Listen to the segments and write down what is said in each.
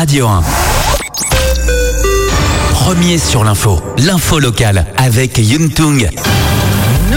Radio 1. Premier sur l'info, l'info locale avec Yuntung.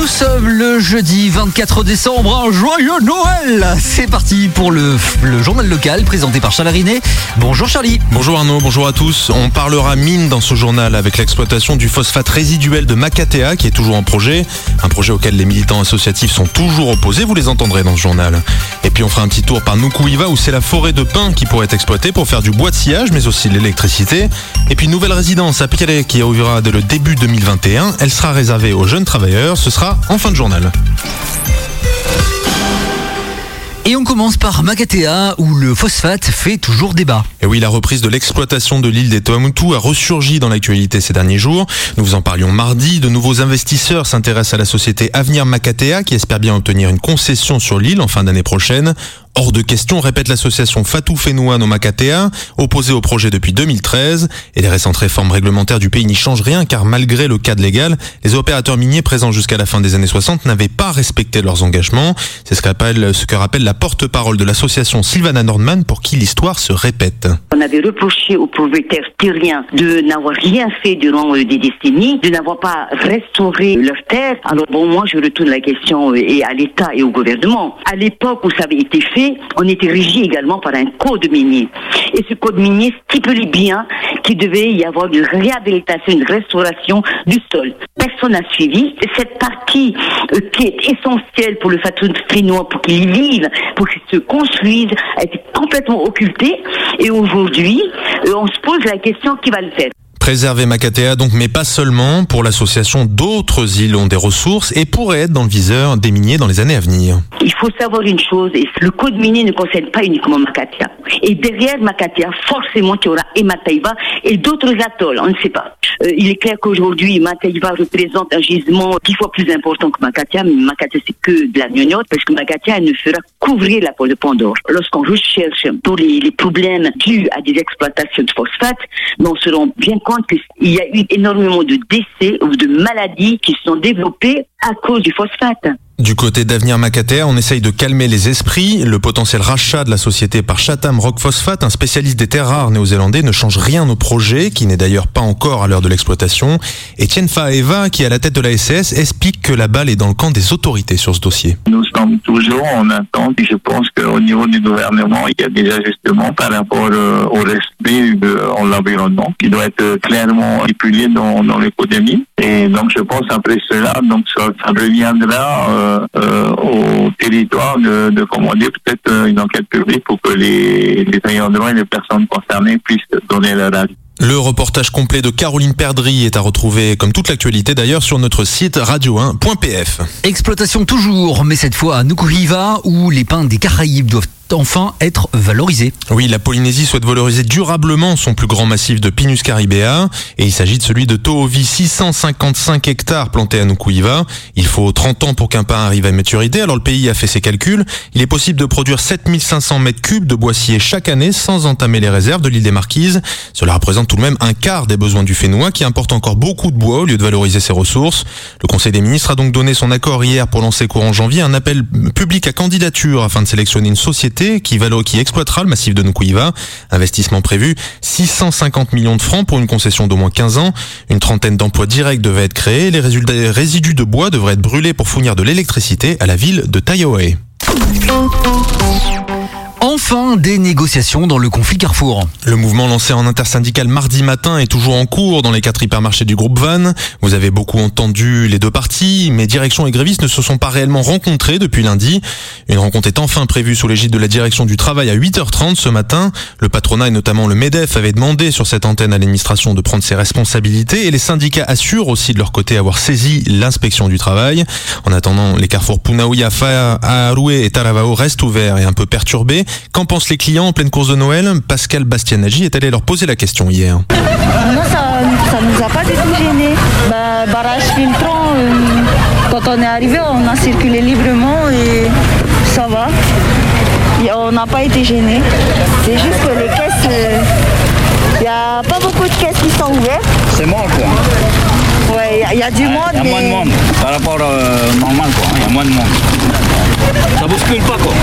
Nous sommes le jeudi 24 décembre, un joyeux Noël C'est parti pour le, journal local présenté par Charles Rinet. Bonjour Charlie Bonjour Arnaud, bonjour à tous. On parlera mine dans ce journal avec l'exploitation du phosphate résiduel de Makatea qui est toujours en projet. Un projet auquel les militants associatifs sont toujours opposés, vous les entendrez dans ce journal. Et puis on fera un petit tour par Nukuiva où c'est la forêt de pin qui pourrait être exploitée pour faire du bois de sillage mais aussi de l'électricité. Et puis nouvelle résidence à Picalet qui ouvrira dès le début 2021. Elle sera réservée aux jeunes travailleurs. Ce sera en fin de journal. Et on commence par Makatea où le phosphate fait toujours débat. Et oui, la reprise de l'exploitation de l'île des Tuamotu a ressurgi dans l'actualité ces derniers jours. Nous vous en parlions mardi. De nouveaux investisseurs s'intéressent à la société Avenir Makatea qui espère bien obtenir une concession sur l'île en fin d'année prochaine. Hors de question, répète l'association Fatou Fenouan no Makatea, opposée au projet depuis 2013. Et les récentes réformes réglementaires du pays n'y changent rien car malgré le cadre légal, les opérateurs miniers présents jusqu'à la fin des années 60 n'avaient pas respecté leurs engagements. C'est ce, que rappelle la porte-parole de l'association Sylvana Nordman pour qui l'histoire se répète. On avait reproché aux propriétaires terriens de n'avoir rien fait durant des décennies, de n'avoir pas restauré leurs terres. Alors bon, moi je retourne la question et à l'État et au gouvernement. À l'époque où ça avait été fait, on était régi également par un code minier. Et ce code minier stipulait bien qu'il devait y avoir une réhabilitation, une restauration du sol. Personne n'a suivi. Cette partie euh, qui est essentielle pour le Fatou finnois, pour qu'il vive, pour qu'il se construise, a été complètement occultée. Et aujourd'hui, euh, on se pose la question qui va le faire? Préserver Makatea donc, mais pas seulement. Pour l'association, d'autres îles ont des ressources et pourraient être dans le viseur des miniers dans les années à venir. Il faut savoir une chose, le code minier ne concerne pas uniquement Makatea. Et derrière Makatea, forcément, il y aura et Mataiva et d'autres atolls, on ne sait pas. Euh, il est clair qu'aujourd'hui, Mataiva représente un gisement dix fois plus important que Makatea, mais Makatea c'est que de la gnognotte, parce que Makatea ne fera couvrir la peau de Pandore. Lorsqu'on recherche tous les, problèmes dus à des exploitations de phosphate, on se rend bien qu'il y a eu énormément de décès ou de maladies qui se sont développées à cause du phosphate. Du côté d'Avenir Macatea, on essaye de calmer les esprits. Le potentiel rachat de la société par Chatham Rock Phosphate, un spécialiste des terres rares néo-zélandais, ne change rien au projet, qui n'est d'ailleurs pas encore à l'heure de l'exploitation. Etienne Faeva, qui est à la tête de la SCS, explique que la balle est dans le camp des autorités sur ce dossier. Nous sommes toujours en attente et je pense qu'au niveau du gouvernement, il y a des ajustements par rapport euh, au respect de l'environnement qui doit être clairement épulé dans, dans l'économie. Et donc je pense après cela, donc ça, ça reviendra euh, au territoire de, de commander peut-être euh, une enquête publique pour que les, les ayants droit et les personnes concernées puissent donner leur avis. Le reportage complet de Caroline Perdry est à retrouver, comme toute l'actualité d'ailleurs, sur notre site radio1.pf. Exploitation toujours, mais cette fois à Nukuhiva, où les pins des Caraïbes doivent enfin être valorisé. Oui, la Polynésie souhaite valoriser durablement son plus grand massif de Pinus caribea et il s'agit de celui de Tohovi, 655 hectares plantés à Nukuiva. Il faut 30 ans pour qu'un pin arrive à maturité, alors le pays a fait ses calculs. Il est possible de produire 7500 mètres cubes de boissier chaque année sans entamer les réserves de l'île des Marquises. Cela représente tout de même un quart des besoins du Fénois qui importe encore beaucoup de bois au lieu de valoriser ses ressources. Le Conseil des ministres a donc donné son accord hier pour lancer courant janvier un appel public à candidature afin de sélectionner une société qui, exploitera le massif de Nukuiva. Investissement prévu 650 millions de francs pour une concession d'au moins 15 ans. Une trentaine d'emplois directs devaient être créés. Les résidus de bois devraient être brûlés pour fournir de l'électricité à la ville de Taiohae. Enfin, des négociations dans le conflit Carrefour. Le mouvement lancé en intersyndical mardi matin est toujours en cours dans les quatre hypermarchés du groupe Van. Vous avez beaucoup entendu les deux parties, mais direction et grévistes ne se sont pas réellement rencontrés depuis lundi. Une rencontre est enfin prévue sous l'égide de la direction du travail à 8h30 ce matin. Le patronat et notamment le MEDEF avaient demandé sur cette antenne à l'administration de prendre ses responsabilités et les syndicats assurent aussi de leur côté avoir saisi l'inspection du travail. En attendant, les carrefours Punaouia, Aroué et Taravao restent ouverts et un peu perturbés. Qu'en pensent les clients en pleine course de Noël? Pascal Bastianagi est allé leur poser la question hier. Non, ça ne nous a pas du tout gênés. Bah, barrage filtrant, euh, quand on est arrivé, on a circulé librement et ça va. Et on n'a pas été gênés. C'est juste que les caisses, il n'y a pas beaucoup de caisses qui sont ouvertes. C'est mort quoi. Ouais, il y, a du monde. Il y a moins de monde par rapport au normal, quoi. Il y a moins de monde. Ça bouscule pas, quoi.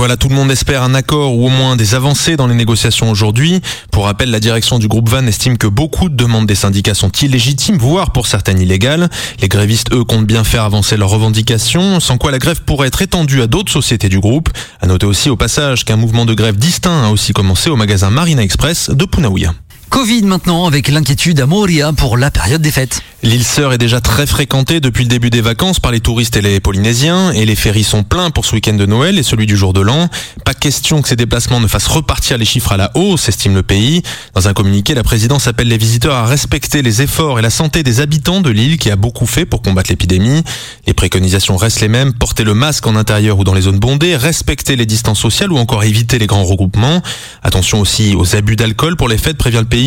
Voilà, tout le monde espère un accord ou au moins des avancées dans les négociations aujourd'hui. Pour rappel, la direction du groupe Van estime que beaucoup de demandes des syndicats sont illégitimes, voire pour certaines illégales. Les grévistes, eux, comptent bien faire avancer leurs revendications, sans quoi la grève pourrait être étendue à d'autres sociétés du groupe. À noter aussi au passage qu'un mouvement de grève distinct a aussi commencé au magasin Marina Express de Punaouia. Covid maintenant avec l'inquiétude à Moria pour la période des fêtes. L'île Sœur est déjà très fréquentée depuis le début des vacances par les touristes et les Polynésiens et les ferries sont pleins pour ce week-end de Noël et celui du jour de l'an. Pas question que ces déplacements ne fassent repartir les chiffres à la hausse, estime le pays. Dans un communiqué, la présidence appelle les visiteurs à respecter les efforts et la santé des habitants de l'île qui a beaucoup fait pour combattre l'épidémie. Les préconisations restent les mêmes, porter le masque en intérieur ou dans les zones bondées, respecter les distances sociales ou encore éviter les grands regroupements. Attention aussi aux abus d'alcool pour les fêtes, prévient le pays.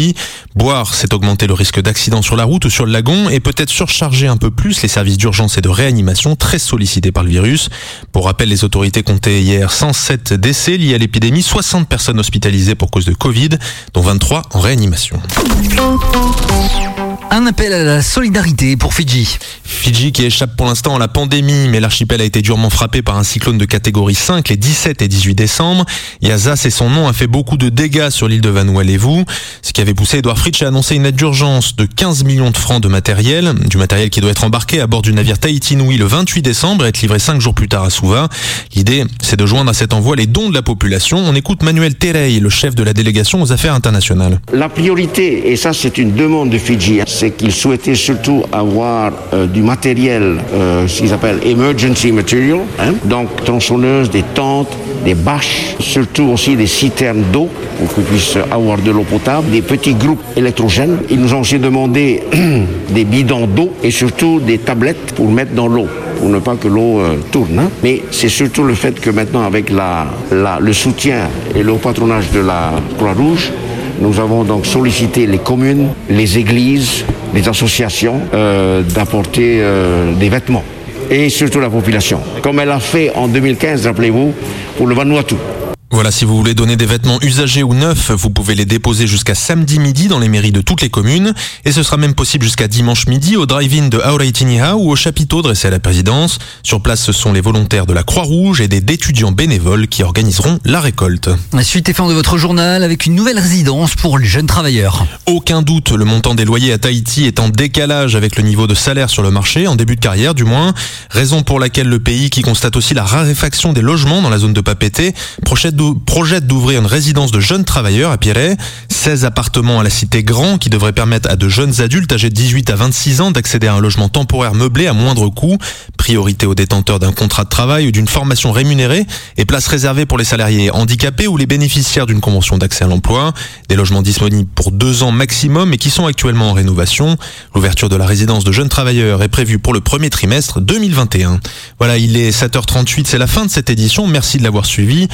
Boire, c'est augmenter le risque d'accident sur la route ou sur le lagon et peut-être surcharger un peu plus les services d'urgence et de réanimation très sollicités par le virus. Pour rappel, les autorités comptaient hier 107 décès liés à l'épidémie, 60 personnes hospitalisées pour cause de Covid, dont 23 en réanimation. Un appel à la solidarité pour Fidji. Fidji qui échappe pour l'instant à la pandémie, mais l'archipel a été durement frappé par un cyclone de catégorie 5 les 17 et 18 décembre. Yaza, c'est son nom, a fait beaucoup de dégâts sur l'île de Vanuatu, ce qui avait poussé Edouard Fritsch à annoncer une aide d'urgence de 15 millions de francs de matériel, du matériel qui doit être embarqué à bord du navire Tahiti Nui le 28 décembre et être livré 5 jours plus tard à Suva. L'idée, c'est de joindre à cet envoi les dons de la population. On écoute Manuel Terey, le chef de la délégation aux affaires internationales. La priorité, et ça c'est une demande de Fidji, c'est qu'ils souhaitaient surtout avoir euh, du matériel, euh, ce qu'ils appellent emergency material, hein, donc tronçonneuses, des tentes, des bâches, surtout aussi des citernes d'eau pour qu'ils puissent avoir de l'eau potable, des petits groupes électrogènes. Ils nous ont aussi demandé des bidons d'eau et surtout des tablettes pour mettre dans l'eau pour ne pas que l'eau euh, tourne. hein. Mais c'est surtout le fait que maintenant, avec le soutien et le patronage de la Croix-Rouge, nous avons donc sollicité les communes, les églises, les associations euh, d'apporter euh, des vêtements et surtout la population, comme elle a fait en 2015, rappelez-vous, pour le Vanuatu. Voilà, si vous voulez donner des vêtements usagés ou neufs, vous pouvez les déposer jusqu'à samedi midi dans les mairies de toutes les communes. Et ce sera même possible jusqu'à dimanche midi au drive-in de Auraitiniha ou au chapiteau dressé à la présidence. Sur place, ce sont les volontaires de la Croix-Rouge et des d'étudiants bénévoles qui organiseront la récolte. La suite est fin de votre journal avec une nouvelle résidence pour les jeunes travailleurs. Aucun doute, le montant des loyers à Tahiti est en décalage avec le niveau de salaire sur le marché, en début de carrière du moins. Raison pour laquelle le pays, qui constate aussi la raréfaction des logements dans la zone de Papété, projette d'ou- projette d'ouvrir une résidence de jeunes travailleurs à Pierret. 16 appartements à la cité Grand qui devraient permettre à de jeunes adultes âgés de 18 à 26 ans d'accéder à un logement temporaire meublé à moindre coût. Priorité aux détenteurs d'un contrat de travail ou d'une formation rémunérée et place réservée pour les salariés handicapés ou les bénéficiaires d'une convention d'accès à l'emploi. Des logements disponibles pour deux ans maximum et qui sont actuellement en rénovation. L'ouverture de la résidence de jeunes travailleurs est prévue pour le premier trimestre 2021. Voilà, il est 7h38, c'est la fin de cette édition. Merci de l'avoir suivi.